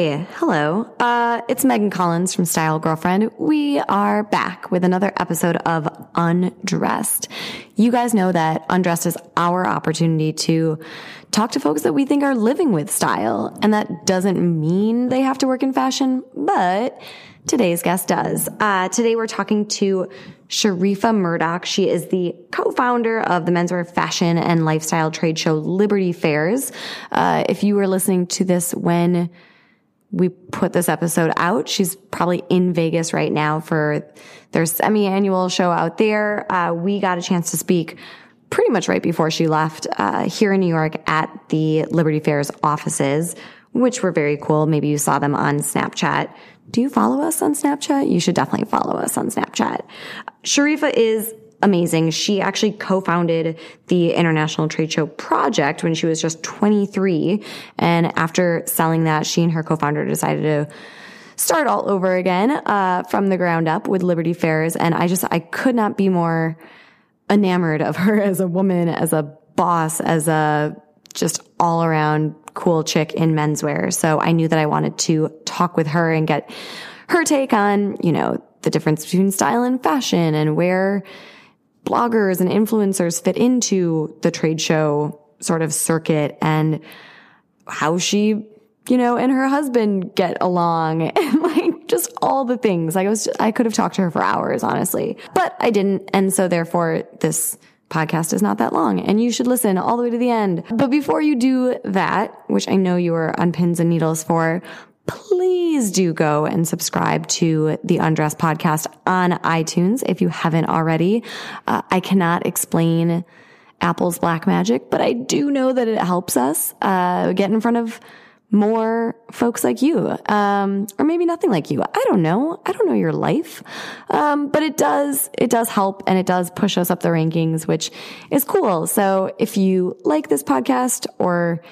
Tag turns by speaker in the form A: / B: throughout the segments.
A: Hi, hello. Uh, it's Megan Collins from Style Girlfriend. We are back with another episode of Undressed. You guys know that Undressed is our opportunity to talk to folks that we think are living with style. And that doesn't mean they have to work in fashion, but today's guest does. Uh, today we're talking to Sharifa Murdoch. She is the co-founder of the menswear fashion and lifestyle trade show Liberty Fairs. Uh, if you were listening to this when we put this episode out, she's probably in Vegas right now for their semi-annual show out there. Uh, we got a chance to speak pretty much right before she left uh, here in New York at the Liberty Fairs offices, which were very cool. Maybe you saw them on Snapchat. Do you follow us on Snapchat? You should definitely follow us on Snapchat. Sharifa is amazing. She actually co-founded the International Trade Show Project when she was just 23. And after selling that, she and her co-founder decided to start all over again, uh, from the ground up with Liberty Fairs. And I just, I could not be more enamored of her as a woman, as a boss, as a just all around cool chick in menswear. So I knew that I wanted to talk with her and get her take on, you know, the difference between style and fashion and where bloggers and influencers fit into the trade show sort of circuit and how she, you know, and her husband get along and like just all the things. Like I was, I could have talked to her for hours, honestly, but I didn't. And so therefore this podcast is not that long and you should listen all the way to the end. But before you do that, which I know you are on pins and needles for, please do go and subscribe to the Undress podcast on iTunes if you haven't already. Uh, I cannot explain Apple's black magic, but I do know that it helps us uh, get in front of more folks like you, um, or maybe nothing like you. I don't know. I don't know your life, um, but it does. It does help, and it does push us up the rankings, which is cool. So if you like this podcast, or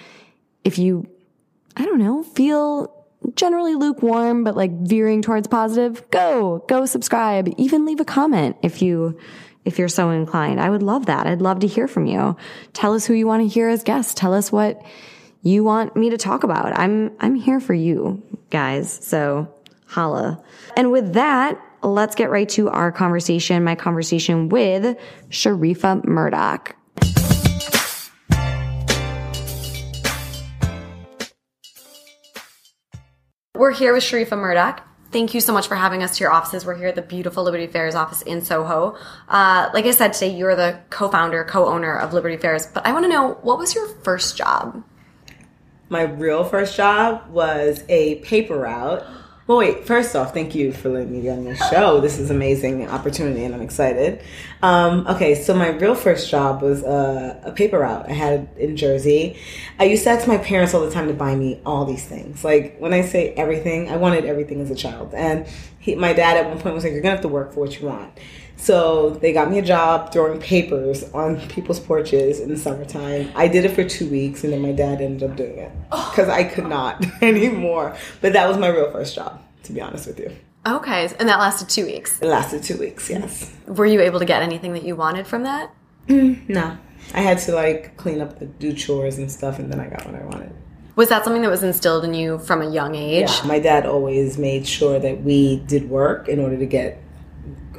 A: if you, I don't know, feel generally lukewarm, but like veering towards positive, go, go subscribe, even leave a comment if you, if you're so inclined. I would love that. I'd love to hear from you. Tell us who you want to hear as guests. Tell us what you want me to talk about. I'm, I'm here for you guys. So holla. And with that, let's get right to our conversation, my conversation with Sharifa Murdoch. We're here with Sharifa Murdoch. Thank you so much for having us to your offices. We're here at the beautiful Liberty Fairs office in Soho. Uh, like I said today, you're the co-founder, co-owner of Liberty Fairs. But I want to know what was your first job?
B: My real first job was a paper route. Well, wait. First off, thank you for letting me be on your show. This is amazing opportunity, and I'm excited. Um, okay, so my real first job was uh, a paper route I had in Jersey. I used to ask my parents all the time to buy me all these things. Like when I say everything, I wanted everything as a child, and he, my dad at one point was like, "You're gonna have to work for what you want." So they got me a job throwing papers on people's porches in the summertime. I did it for two weeks, and then my dad ended up doing it oh. because I could not anymore. But that was my real first job, to be honest with you.
A: Okay, and that lasted two weeks.
B: It lasted two weeks, yes.
A: Were you able to get anything that you wanted from that?
B: Mm, no, I had to like clean up the do chores and stuff, and then I got what I wanted.
A: Was that something that was instilled in you from a young age?
B: Yeah, my dad always made sure that we did work in order to get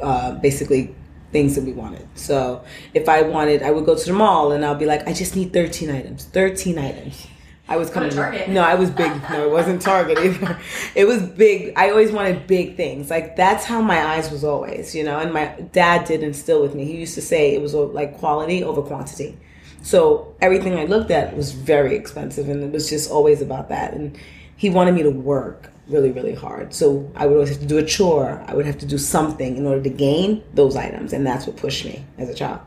B: uh, basically things that we wanted. So if I wanted, I would go to the mall and I'll be like, I just need 13 items. 13 items. I was coming.
A: Target.
B: No, I was big. No, it wasn't Target either. It was big. I always wanted big things. Like that's how my eyes was always, you know. And my dad did instill with me. He used to say it was like quality over quantity. So everything I looked at was very expensive, and it was just always about that. And he wanted me to work really, really hard. So I would always have to do a chore. I would have to do something in order to gain those items, and that's what pushed me as a child.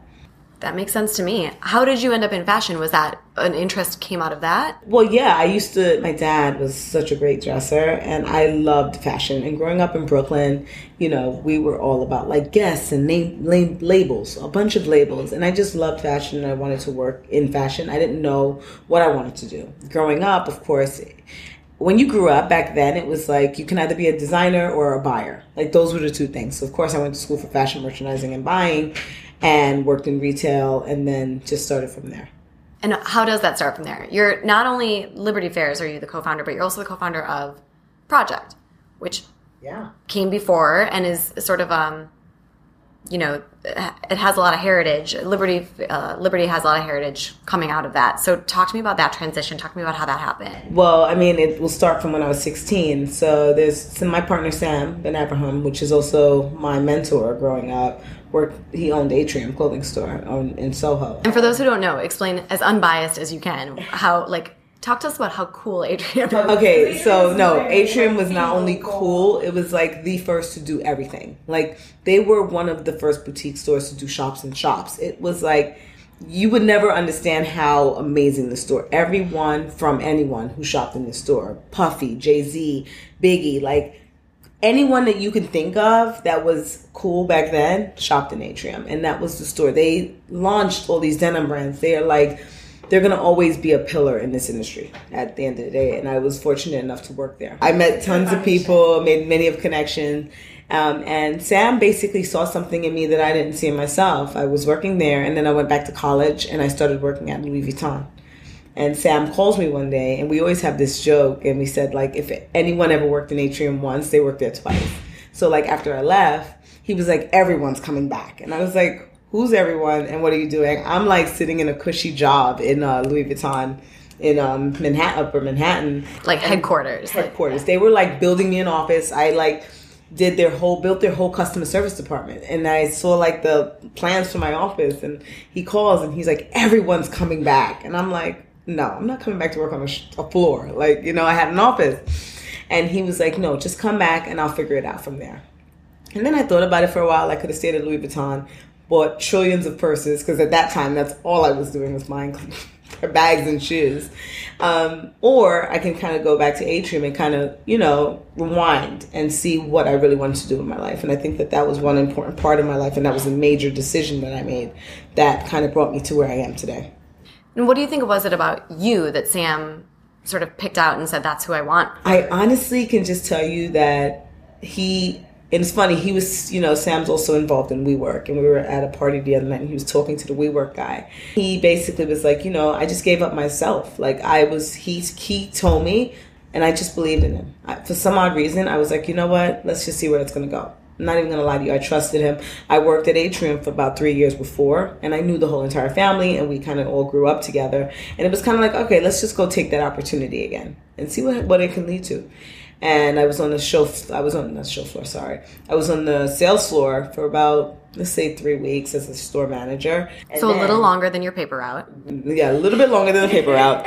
A: That makes sense to me. How did you end up in fashion? Was that an interest came out of that?
B: Well, yeah, I used to. My dad was such a great dresser, and I loved fashion. And growing up in Brooklyn, you know, we were all about like Guess and name, name labels, a bunch of labels. And I just loved fashion, and I wanted to work in fashion. I didn't know what I wanted to do. Growing up, of course, when you grew up back then, it was like you can either be a designer or a buyer. Like those were the two things. So of course, I went to school for fashion merchandising and buying, and worked in retail, and then just started from there.
A: And how does that start from there? You're not only Liberty Fairs are you the co-founder, but you're also the co-founder of project, which
B: Yeah.
A: came before and is sort of um you know it has a lot of heritage liberty uh, liberty has a lot of heritage coming out of that so talk to me about that transition talk to me about how that happened
B: Well, I mean, it will start from when I was 16. So there's so my partner Sam Ben-Avraham, which is also my mentor growing up. Worked he owned Atrium clothing store on, in Soho.
A: and for those who don't know explain as unbiased as you can how like talk to us about how cool Atrium is
B: Okay, so no, Atrium was not only cool, it was like the first to do everything. Like they were one of the first boutique stores to do shops and shops. It was like you would never understand how amazing the store. Everyone from anyone who shopped in the store, Puffy, Jay Z, Biggie, like anyone that you can think of that was cool back then shopped in Atrium, and that was the store. They launched all these denim brands. They are like they're gonna always be a pillar in this industry at the end of the day. And I was fortunate enough to work there. I met tons of people, made many of connections. Um, and Sam basically saw something in me that I didn't see in myself. I was working there, and then I went back to college and I started working at Louis Vuitton. And Sam calls me one day, and we always have this joke, and we said like, if anyone ever worked in Atrium once, they worked there twice. So like after I left, he was like, everyone's coming back, and I was like, who's everyone, and what are you doing? I'm like sitting in a cushy job in uh, Louis Vuitton in um, Manhattan, Upper Manhattan,
A: like headquarters. Like,
B: headquarters. They were like building me an office. I like did their whole built their whole customer service department. And I saw like the plans for my office. And he calls and he's like everyone's coming back. And I'm like no I'm not coming back to work on a, sh- a floor. Like you know I had an office. And he was like no just come back and I'll figure it out from there. And then I thought about it for a while. I could have stayed at Louis Vuitton bought trillions of purses because at that time that's all I was doing was buying bags and shoes. Um, or I can kind of go back to Atrium and kind of, you know, rewind and see what I really wanted to do in my life. And I think that that was one important part of my life, and that was a major decision that I made that kind of brought me to where I am today.
A: and what do you think was it about you that sam sort of picked out and said that's who i want
B: I honestly can just tell you that he, and it's funny, he was, you know, Sam's also involved in WeWork, and we were at a party the other night, and he was talking to the WeWork guy. He basically was like, you know, I just gave up myself. Like, I was, he, he told me, and I just believed in him. I, for some odd reason, I was like, you know what, let's just see where it's gonna go. I'm not even gonna lie to you, I trusted him. I worked at Atrium for about three years before, and I knew the whole entire family, and we kind of all grew up together. And it was kind of like, okay, let's just go take that opportunity again and see what what it can lead to. And I was on the show. I was on the show floor. Sorry, I was on the sales floor for about let's say three weeks as a store manager. And
A: so a little longer than your paper route
B: yeah, a little bit longer than the paper route.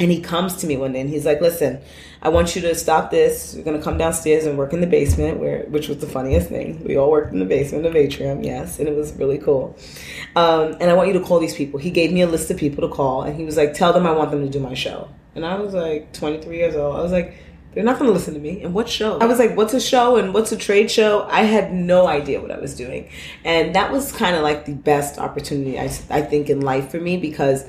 B: And he comes to me one day and he's like, "Listen, I want you to stop this. You're gonna come downstairs and work in the basement, where which was the funniest thing. We all worked in the basement of Atrium, yes, and it was really cool. Um, and I want you to call these people. He gave me a list of people to call, and he was like, "Tell them I want them to do my show." And I was like, 23 years old. I was like. They're not going to listen to me. And what show? I was like, what's a show and what's a trade show? I had no idea what I was doing. And that was kind of like the best opportunity, I, I think, in life for me because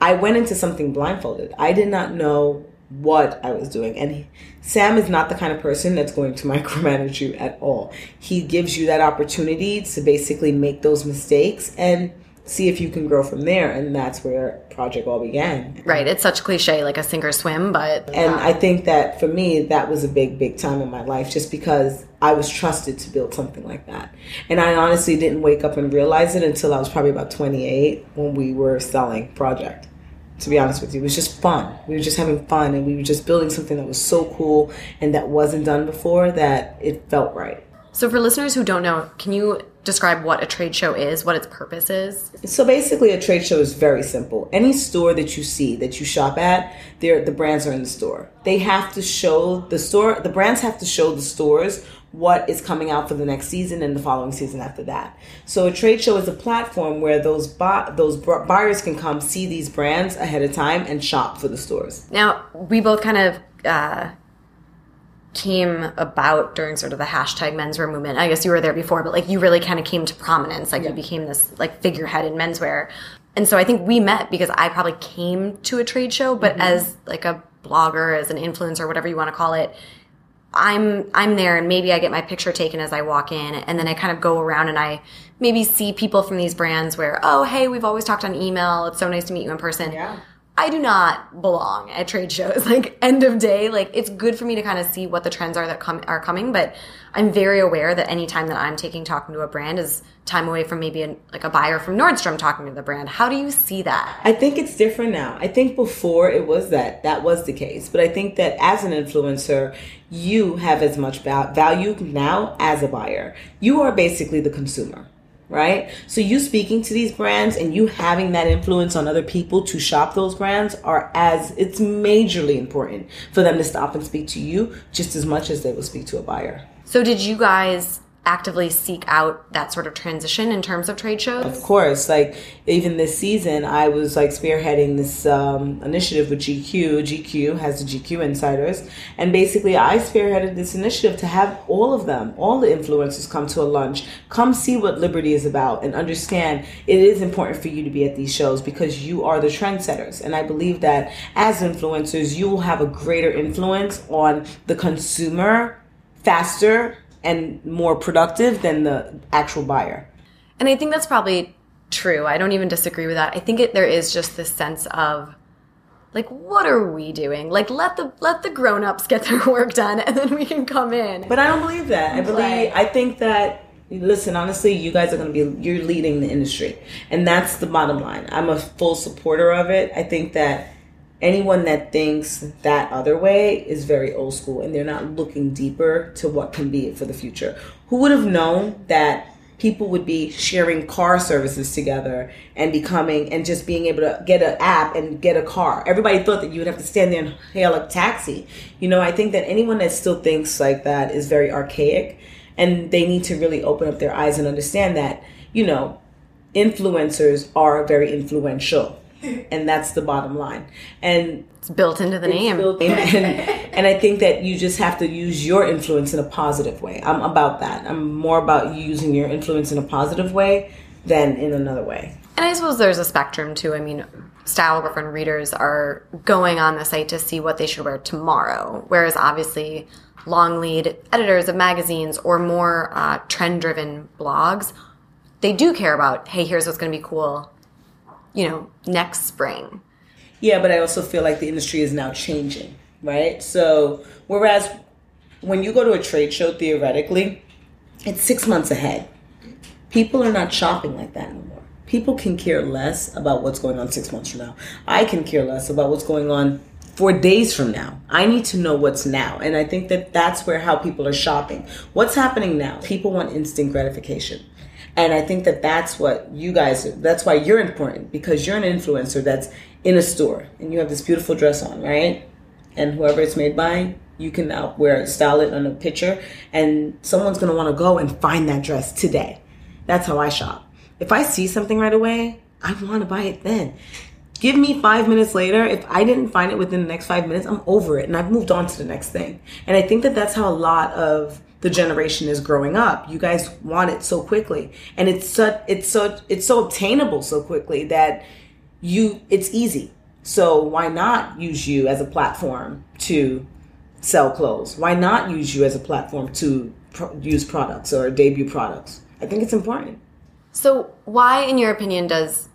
B: I went into something blindfolded. I did not know what I was doing. And Sam is not the kind of person that's going to micromanage you at all. He gives you that opportunity to basically make those mistakes and see if you can grow from there. And that's where Project All began.
A: right it's such cliche like a sink or swim but
B: And I think that for me, that was a big, big time in my life just because I was trusted to build something like that. And I honestly didn't wake up and realize it until I was probably about 28 when we were selling Project. To be honest with you, it was just fun. We were just having fun and we were just building something that was so cool and that wasn't done before that it felt right.
A: So, for listeners who don't know, can you describe what a trade show is, what its purpose is?
B: So basically, a trade show is very simple. Any store that you see that you shop at, there the brands are in the store. They have to show the store. The brands have to show the stores what is coming out for the next season and the following season after that. So a trade show is a platform where those bu- those bu- buyers can come see these brands ahead of time and shop for the stores.
A: Now, we both kind of uh, came about during sort of the hashtag menswear movement. I guess you were there before, but like you really kind of came to prominence. Like you became this like figurehead in menswear. And so I think we met because I probably came to a trade show, but mm-hmm. as like a blogger, as an influencer, whatever you want to call it, I'm I'm there and maybe I get my picture taken as I walk in and then I kind of go around and I maybe see people from these brands where, oh hey, we've always talked on email. It's so nice to meet you in person.
B: Yeah.
A: I do not belong at trade shows. Like end of day, like it's good for me to kind of see what the trends are that come are coming, but I'm very aware that any time that I'm taking talking to a brand is time away from maybe like a buyer from Nordstrom talking to the brand. How do you see that?
B: I think it's different now. I think before it was that that was the case, but I think that as an influencer, you have as much value now as a buyer. You are basically the consumer right? So you speaking to these brands and you having that influence on other people to shop those brands are as it's majorly important for them to stop and speak to you just as much as they will speak to a buyer.
A: So did you guys actively seek out that sort of transition in terms of trade shows?
B: Of course. Like even this season, I was like spearheading this um, initiative with GQ. GQ has the GQ Insiders. And basically, I spearheaded this initiative to have all of them, all the influencers come to a lunch, come see what Liberty is about and understand it is important for you to be at these shows because you are the trendsetters. And I believe that as influencers, you will have a greater influence on the consumer faster and more productive than the actual buyer.
A: And I think that's probably true. I don't even disagree with that. I think it, there is just this sense of like what are we doing? Like let the let the grown-ups get their work done and then we can come in.
B: But I don't believe that. I believe I think that listen honestly you guys are going to be you're leading the industry and that's the bottom line i'm a full supporter of it i think that anyone that thinks that other way is very old school and they're not looking deeper to what can be for the future. Who would have known that people would be sharing car services together and becoming and just being able to get an app and get a car. Everybody thought that you would have to stand there and hail a taxi. You know, I think that anyone that still thinks like that is very archaic and they need to really open up their eyes and understand that, you know, influencers are very influential and that's the bottom line. And
A: it's built into the name.
B: and, and I think that you just have to use your influence in a positive way. I'm about that. I'm more about using your influence in a positive way than in another way.
A: And I suppose there's a spectrum too. I mean, style girlfriend readers are going on the site to see what they should wear tomorrow, whereas obviously long lead editors of magazines or more uh, trend driven blogs, they do care about, hey, here's what's going to be cool you know, next spring.
B: Yeah, but I also feel like the industry is now changing, right? So, whereas when you go to a trade show, theoretically, it's six months ahead. People are not shopping like that anymore. People can care less about what's going on six months from now. I can care less about what's going on four days from now. I need to know what's now. And I think that that's where how people are shopping. What's happening now? People want instant gratification. And I think that that's what you guys, that's why you're important because you're an influencer that's in a store and you have this beautiful dress on, right? And whoever it's made by, you can now wear style it on a picture and someone's want to go and find that dress today. That's how I shop. If I see something right away, I want to buy it then. Give me five minutes later. If I didn't find it within the next five minutes, I'm over it and I've moved on to the next thing. And I think that that's how a lot of the generation is growing up. You guys want it so quickly, and it's so it's so it's so obtainable so quickly that you it's easy. So why not use you as a platform to sell clothes? Why not use you as a platform to pro- use products or debut products? I think it's important.
A: So why, in your opinion, does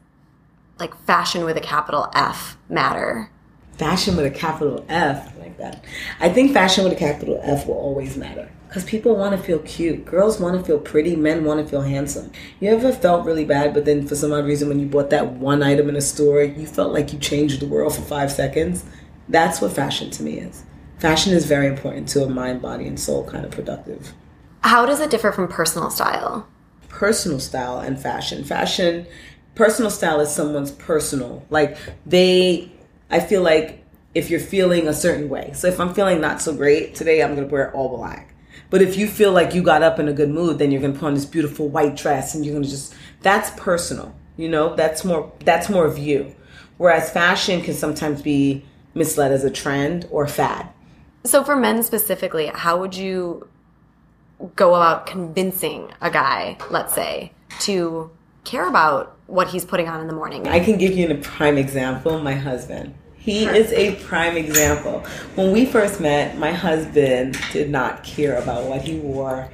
A: like fashion with a capital F matter?
B: Fashion with a capital F, like that. I think fashion with a capital F will always matter because people want to feel cute. Girls want to feel pretty. Men want to feel handsome. You ever felt really bad, but then for some odd reason, when you bought that one item in a store, you felt like you changed the world for five seconds? That's what fashion to me is. Fashion is very important to a mind, body, and soul kind of productive.
A: How does it differ from personal style?
B: Personal style and fashion. Fashion, personal style is someone's personal. Like they, I feel like if you're feeling a certain way. So if I'm feeling not so great today, I'm going to wear all black but if you feel like you got up in a good mood, then you're gonna put on this beautiful white dress and you're gonna just that's personal. You know, that's more that's more of you. Whereas fashion can sometimes be misled as a trend or fad.
A: So for men specifically, how would you go about convincing a guy, let's say, to care about what he's putting on in the morning?
B: I can give you a prime example, my husband. He is a prime example. When we first met, my husband did not care about what he wore.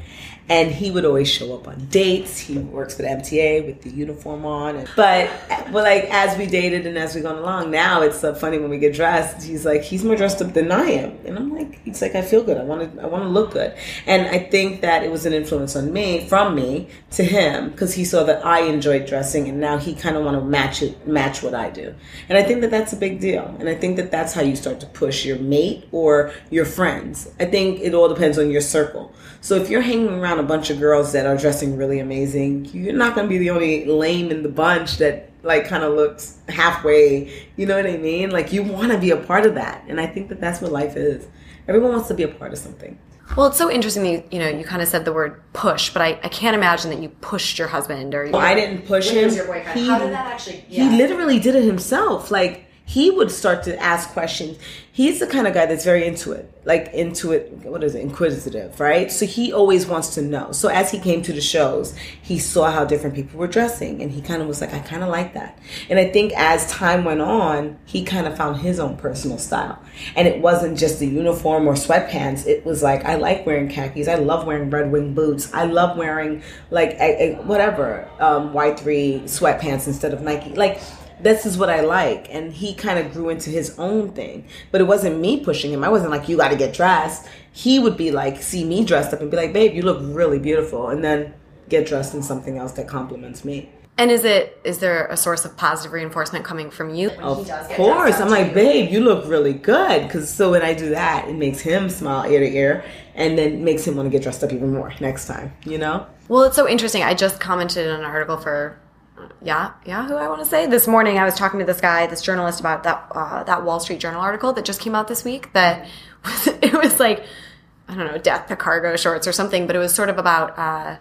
B: And he would always show up on dates. He works for the MTA with the uniform on. But, but like as we dated and as we gone along, now it's so funny when we get dressed. He's like, he's more dressed up than I am, and I'm like, he's like, I feel good. I want to, I want to look good, and I think that it was an influence on me from me to him because he saw that I enjoyed dressing, and now he kind of want to match it, match what I do, and I think that that's a big deal, and I think that that's how you start to push your mate or your friends. I think it all depends on your circle. So if you're hanging around a bunch of girls that are dressing really amazing, you're not going to be the only lame in the bunch that like kind of looks halfway. You know what I mean? Like you want to be a part of that, and I think that that's what life is. Everyone wants to be a part of something.
A: Well, it's so interesting that you, you know you kind of said the word push, but I, I can't imagine that you pushed your husband or. You,
B: well, I didn't push him.
A: Your boyfriend?
B: He,
A: How did that actually? Yeah.
B: He literally did it himself. Like he would start to ask questions. He's the kind of guy that's very into it, like into it. What is it? Inquisitive, right? So he always wants to know. So as he came to the shows, he saw how different people were dressing, and he kind of was like, I kind of like that. And I think as time went on, he kind of found his own personal style, and it wasn't just the uniform or sweatpants. It was like I like wearing khakis. I love wearing Red Wing boots. I love wearing like a, a, whatever um, Y three sweatpants instead of Nike. Like this is what I like. And he kind of grew into his own thing. But it wasn't me pushing him. I wasn't like, you got to get dressed. He would be like, see me dressed up and be like, babe, you look really beautiful. And then get dressed in something else that compliments me.
A: And is it is there a source of positive reinforcement coming from you?
B: Of course, I'm like, babe, you look really good. Because so when I do that, it makes him smile ear to ear, and then makes him want to get dressed up even more next time. You know?
A: Well, it's so interesting. I just commented on an article for yeah, Yahoo. I want to say this morning I was talking to this guy, this journalist, about that uh, that Wall Street Journal article that just came out this week. That was, it was like I don't know, death to cargo shorts or something, but it was sort of about uh,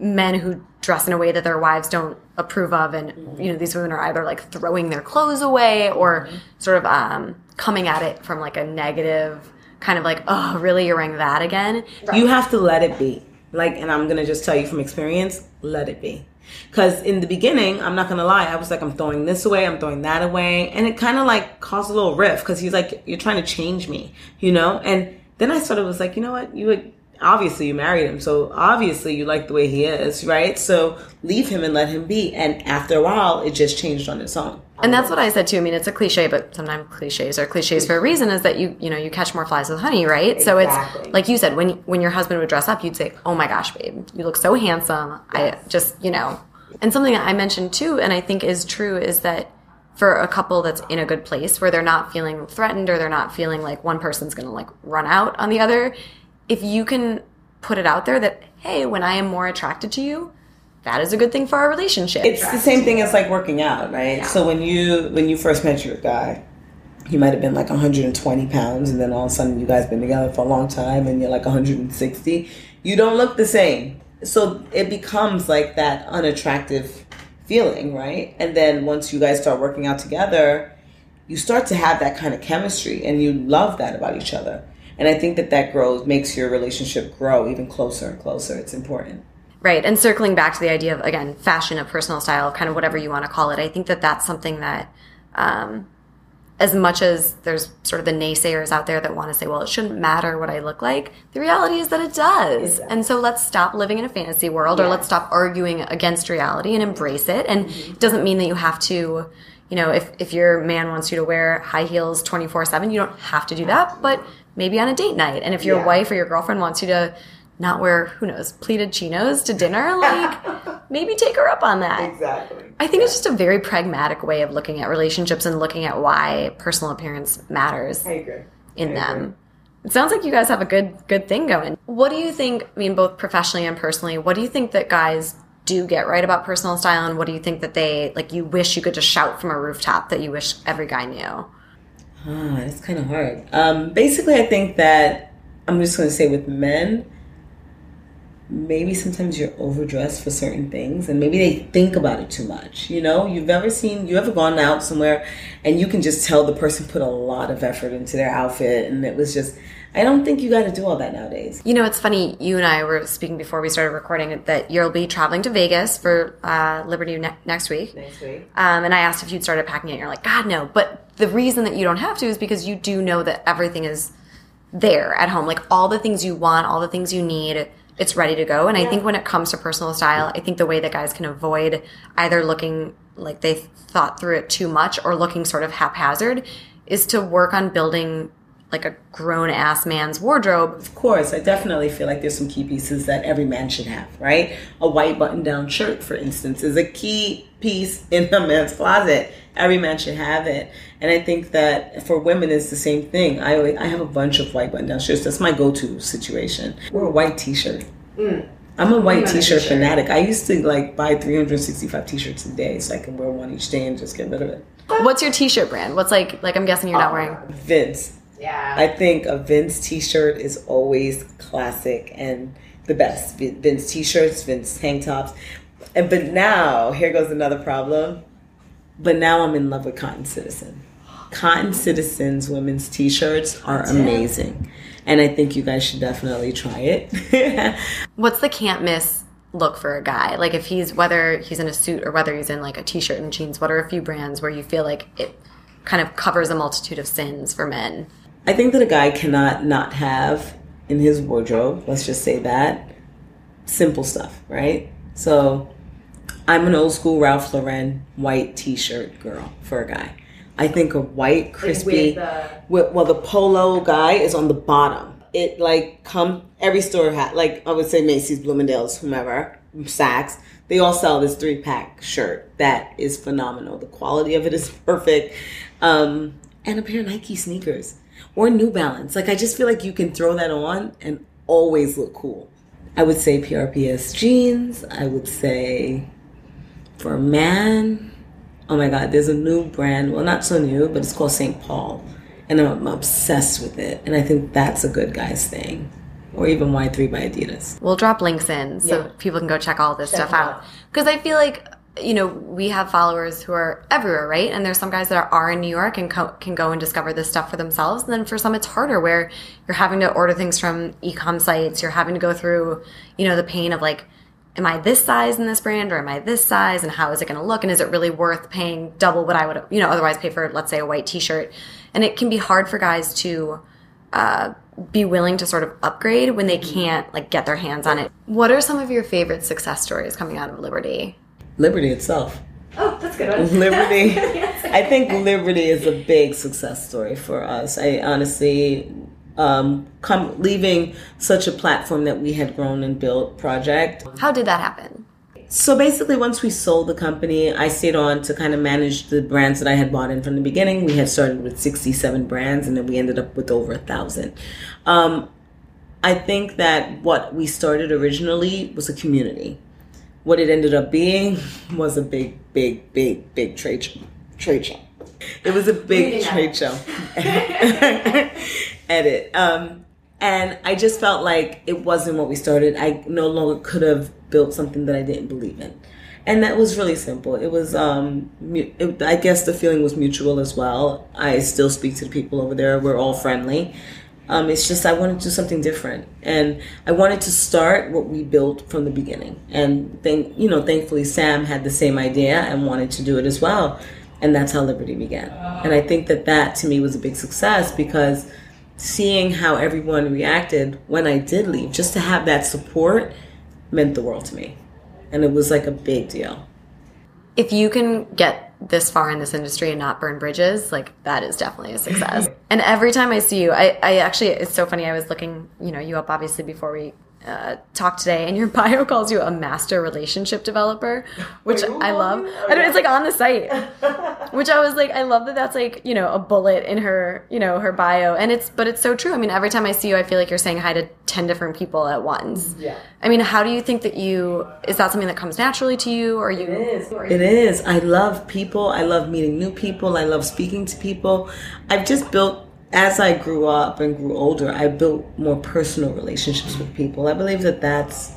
A: men who dress in a way that their wives don't approve of, and you know these women are either like throwing their clothes away or sort of um, coming at it from like a negative kind of like, oh, really, you're wearing that again?
B: Right. You have to let it be. Like, and I'm gonna just tell you from experience, let it be because in the beginning, I'm not gonna lie, I was like, I'm throwing this away, I'm throwing that away, and it kind of like caused a little rift because he's like, you're trying to change me, you know. And then I started was like, you know what, you would obviously you married him, so obviously you like the way he is, right? So leave him and let him be. And after a while, it just changed on its own.
A: And that's what I said too. I mean, it's a cliche, but sometimes cliches are cliches for a reason. Is that you you know you catch more flies with honey, right? Exactly. So it's like you said when when your husband would dress up, you'd say, "Oh my gosh, babe, you look so handsome." Yes. I just you know and something that I mentioned too, and I think is true, is that for a couple that's in a good place where they're not feeling threatened or they're not feeling like one person's going to like run out on the other, if you can put it out there that, hey, when I am more attracted to you, that is a good thing for our relationship.
B: It's the same thing as like working out, right? Yeah. So when you when you first met your guy, you might have been like 120 pounds, and then all of a sudden you guys been together for a long time, and you're like 160. You don't look the same so it becomes like that unattractive feeling, right? And then once you guys start working out together, you start to have that kind of chemistry and you love that about each other. And I think that that grows, makes your relationship grow even closer and closer. It's important.
A: Right. And circling back to the idea of, again, fashion, of personal style, kind of whatever you want to call it, I think that that's something that um, as much as there's sort of the naysayers out there that want to say, well, it shouldn't matter what I look like, the reality is that it does. Exactly. And so let's stop living in a fantasy world or let's stop arguing against reality and embrace it. And mm-hmm. it doesn't mean that you have to, you know, if, if your man wants you to wear high heels 24 7, you don't have to do that, but maybe on a date night. And if your yeah. wife or your girlfriend wants you to not wear who knows pleated chinos to dinner like maybe take her up on that.
B: Exactly.
A: I think it's just a very pragmatic way of looking at relationships and looking at why personal appearance matters in
B: I
A: them.
B: agree.
A: it sounds like you guys have a good good thing going. What do you think i mean both professionally and personally what do you think that guys do get right about personal style? And what do you think that they like you wish you could just shout from a rooftop that you wish every guy knew
B: ah it's kind of hard. Um, basically i think that i'm just going to say with men maybe sometimes you're overdressed for certain things and maybe they think about it too much you know? You've ever seen you ever gone out somewhere and you can just tell the person put a lot of effort into their outfit and it was just I don't think you got to do all that nowadays.
A: You know, it's funny. You and I were speaking before we started recording that you'll be traveling to Vegas for uh, Liberty ne- next week.
B: Next week.
A: Um, and I asked if you'd started packing it. You're like, God, no. But the reason that you don't have to is because you do know that everything is there at home. Like all the things you want, all the things you need it's ready to go. And I think when it comes to personal style, I think the way that guys can avoid either looking like they thought through it too much or looking sort of haphazard is to work on building like a grown ass man's wardrobe.
B: Of course, I definitely feel like there's some key pieces that every man should have, right? A white button down shirt, for instance, is a key piece in a man's closet. Every man should have it. And I think that for women, it's the same thing. I always, I have a bunch of white button down shirts. That's my go to situation. Or a white t shirt. Mm. I'm a white t-shirt, t-shirt fanatic. I used to like buy 365 t-shirts a day so I can wear one each day and just get rid of it.
A: What's your t-shirt brand? What's like like I'm guessing you're not uh, wearing
B: Vince. Yeah. I think a Vince t-shirt is always classic and the best. Vince t-shirts, Vince tank tops. And but now, here goes another problem. But now I'm in love with Cotton Citizen. Cotton Citizen's women's t-shirts are amazing. And I think you guys should definitely try it.
A: What's the can't miss look for a guy? Like if he's whether he's in a suit or whether he's in like a t-shirt and jeans, what are a few brands where you feel like it kind of covers a multitude of sins for men?
B: I think that a guy cannot not have in his wardrobe, let's just say that, simple stuff, right? So I'm an old school Ralph Lauren white t shirt girl for a guy. I think a white, crispy, like with the... well, the polo guy is on the bottom. It like come every store hat, like I would say Macy's, Bloomingdale's, whomever, Saks. They all sell this three pack shirt that is phenomenal. The quality of it is perfect, um, and a pair of Nike sneakers or New Balance. Like I just feel like you can throw that on and always look cool. I would say PRPS jeans. I would say for a man, oh my God, there's a new brand. Well, not so new, but it's called St. Paul. And I'm obsessed with it. And I think that's a good guy's thing. Or even Y3 by Adidas.
A: We'll drop links in so yeah. people can go check all this check stuff out. Because I feel like you know, we have followers who are everywhere, right? And there's some guys that are, are in New York and co- can go and discover this stuff for themselves. And then for some, it's harder where you're having to order things from e-com sites. You're having to go through, you know, the pain of like, am I this size in this brand or am I this size? And how is it going to look? And is it really worth paying double what I would, you know, otherwise pay for, let's say, a white t-shirt? And it can be hard for guys to, uh, be willing to sort of upgrade when they can't like get their hands on it. What are some of your favorite success stories coming out of Liberty?
B: Liberty itself.
C: Oh, that's good one.
B: Liberty. I think Liberty is a big success story for us. I honestly, um, come leaving such a platform that we had grown and built project.
A: How did that happen?
B: So basically, once we sold the company, I stayed on to kind of manage the brands that I had bought in from the beginning. We had started with 67 brands and then we ended up with over a thousand. Um, I think that what we started originally was a community what it ended up being was a big, big, big, big trade show. Trade show. It was a big trade show. Edit. Um, and I just felt like it wasn't what we started. I no longer could have built something that I didn't believe in. And that was really simple. It was, um, it, I guess the feeling was mutual as well. I still speak to the people over there. We're all friendly. Um, it's just I wanted to do something different, and I wanted to start what we built from the beginning. And thank you know, thankfully Sam had the same idea and wanted to do it as well, and that's how Liberty began. And I think that that to me was a big success because seeing how everyone reacted when I did leave, just to have that support, meant the world to me, and it was like a big deal.
A: If you can get this far in this industry and not burn bridges, like that is definitely a success. and every time I see you, I, I actually, it's so funny. I was looking, you know, you up obviously before we uh, talk today, and your bio calls you a master relationship developer, which Wait, I love. I don't, it's like on the site, which I was like, I love that that's like you know a bullet in her you know her bio, and it's but it's so true. I mean, every time I see you, I feel like you're saying hi to ten different people at once. Yeah. I mean, how do you think that you is that something that comes naturally to you, or you? It
B: is. It is. I love people. I love meeting new people. I love speaking to people. I've just built as I grew up and grew older, I built more personal relationships with people. I believe that that's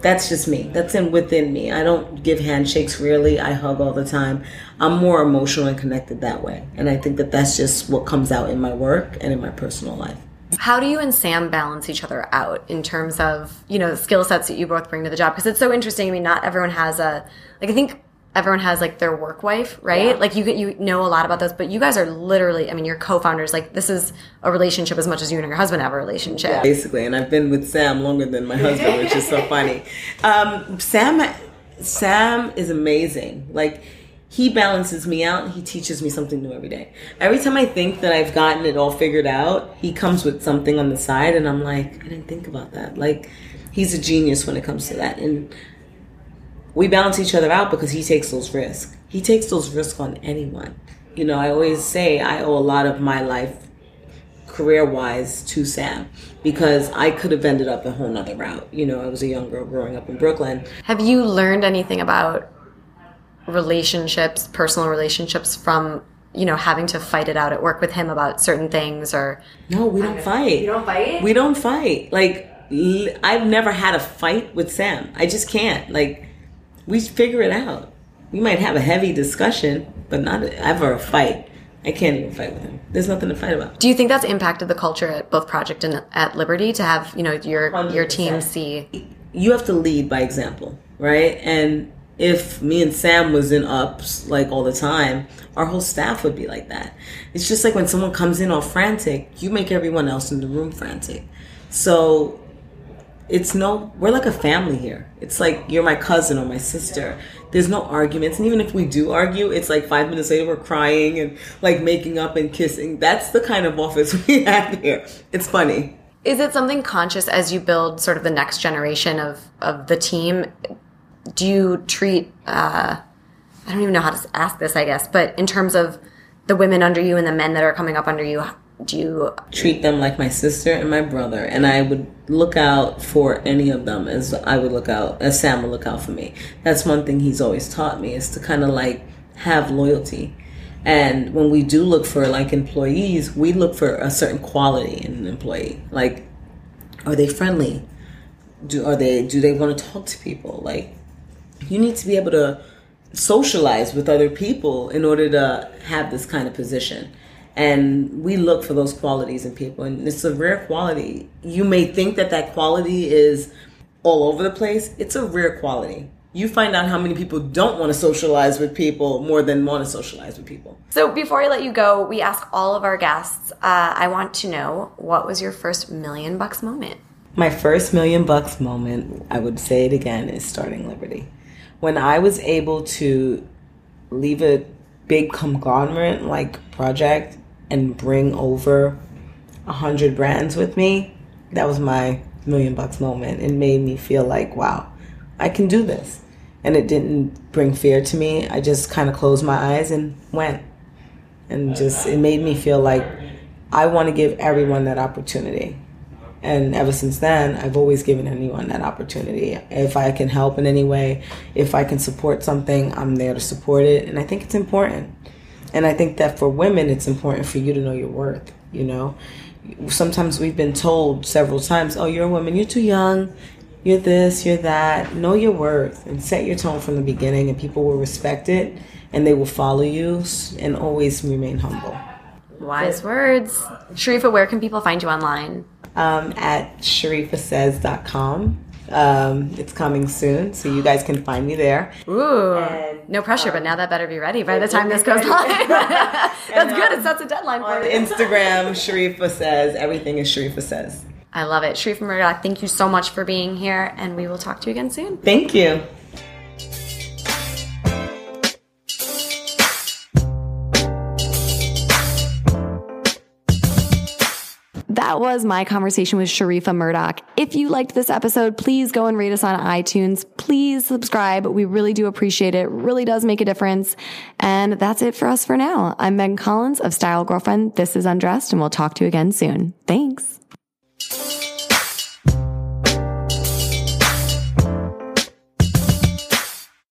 B: that's just me. That's in within me. I don't give handshakes really. I hug all the time. I'm more emotional and connected that way. And I think that that's just what comes out in my work and in my personal life.
A: How do you and Sam balance each other out in terms of, you know, the skill sets that you both bring to the job? Because it's so interesting. I mean, not everyone has a, like, I think everyone has like their work wife, right?
B: Yeah.
A: Like you you know a lot about those, but you guys are literally, I mean, you're co-founders. Like this is a relationship as much as you and your husband have a relationship.
B: Basically, and I've been with Sam longer than my husband, which is so funny. Um, Sam, Sam is amazing. Like he balances me out. He teaches me something new every day. Every time I think that I've gotten it all figured out, he comes with something on the side, and I'm like, I didn't think about that. Like he's a genius when it comes to that, and we balance each other out because he takes those risks. He takes those risks on anyone. You know, I always say I owe a lot of my life career wise to Sam because I could have ended up a whole nother route. You know, I was a young girl growing up in Brooklyn.
A: Have you learned anything about relationships, personal relationships from, you know, having to fight it out at work with him about certain things or
B: No, we don't fight.
A: You don't fight?
B: We don't fight. Like l- I've never had a fight with Sam. I just can't. Like we figure it out. We might have a heavy discussion, but not ever a fight. I can't even fight with him. There's nothing to fight about.
A: Do you think that's impacted the culture at both Project and at Liberty to have, you know, your your team see
B: you have to lead by example, right? And if me and Sam was in ups like all the time, our whole staff would be like that. It's just like when someone comes in all frantic, you make everyone else in the room frantic. So it's no we're like a family here. It's like you're my cousin or my sister. There's no arguments. And even if we do argue, it's like five minutes later we're crying and like making up and kissing. That's the kind of office we have here. It's funny.
A: Is it something conscious as you build sort of the next generation of, of the team? Do you treat, uh, I don't even know how to ask this, I guess, but in terms of the women under you and the men that are coming up under you, do you,
B: treat them like my sister and my brother, and I would look out for any of them as I would look out, as Sam would look out for me. That's one thing he's always taught me is to kind of like have loyalty. And when we do look for like employees, we look for a certain quality in an employee. Like, are they friendly? Do are they do they want to talk to people? Like, you need to be able to socialize with other people in order to have this kind of position. And we look for those qualities in people, and it's a rare quality. You may think that that quality is all over the place. It's a rare quality. You find out how many people don't want to socialize with people more than want to socialize with people.
A: so before I let you go, we ask all of our guests, uh, I want to know what was your first million bucks moment?
B: My first million bucks moment, I would say it again, is starting Liberty. When I was able to leave a big conglomerate like project and bring over a hundred brands with me, that was my million bucks moment. It made me feel like, wow, I can do this. And it didn't bring fear to me. I just kind of closed my eyes and went. And just, it made me feel like I want to give everyone that opportunity. And ever since then, I've always given anyone that opportunity. If I can help in any way, if I can support something, I'm there to support it. And I think it's important. And I think that for women, it's important for you to know your worth. You know, sometimes we've been told several times, oh, you're a woman, you're too young, you're this, you're that. Know your worth and set your tone from the beginning, and people will respect it and they will follow you and always remain humble.
A: Wise words. Sharifa, where can people find you online?
B: um, at sharifasays.com. Um, it's coming soon, so you guys can find me there.
A: Ooh,
B: And,
A: no pressure, but now um, that better be ready by the time this goes live. Uh, That's good. It sets a deadline for
B: On
A: you.
B: Instagram, Sharifa Says. Everything is Sharifa Says.
A: I love it. Sharifa Murdoch, thank you so much for being here, and we will talk to you again soon.
B: Thank you.
A: That was my conversation with Sharifa Murdoch. If you liked this episode, please go and rate us on iTunes. Please subscribe. We really do appreciate it. really does make a difference. And that's it for us for now. I'm Megan Collins of Style Girlfriend. This is Undressed, and we'll talk to you again soon. Thanks.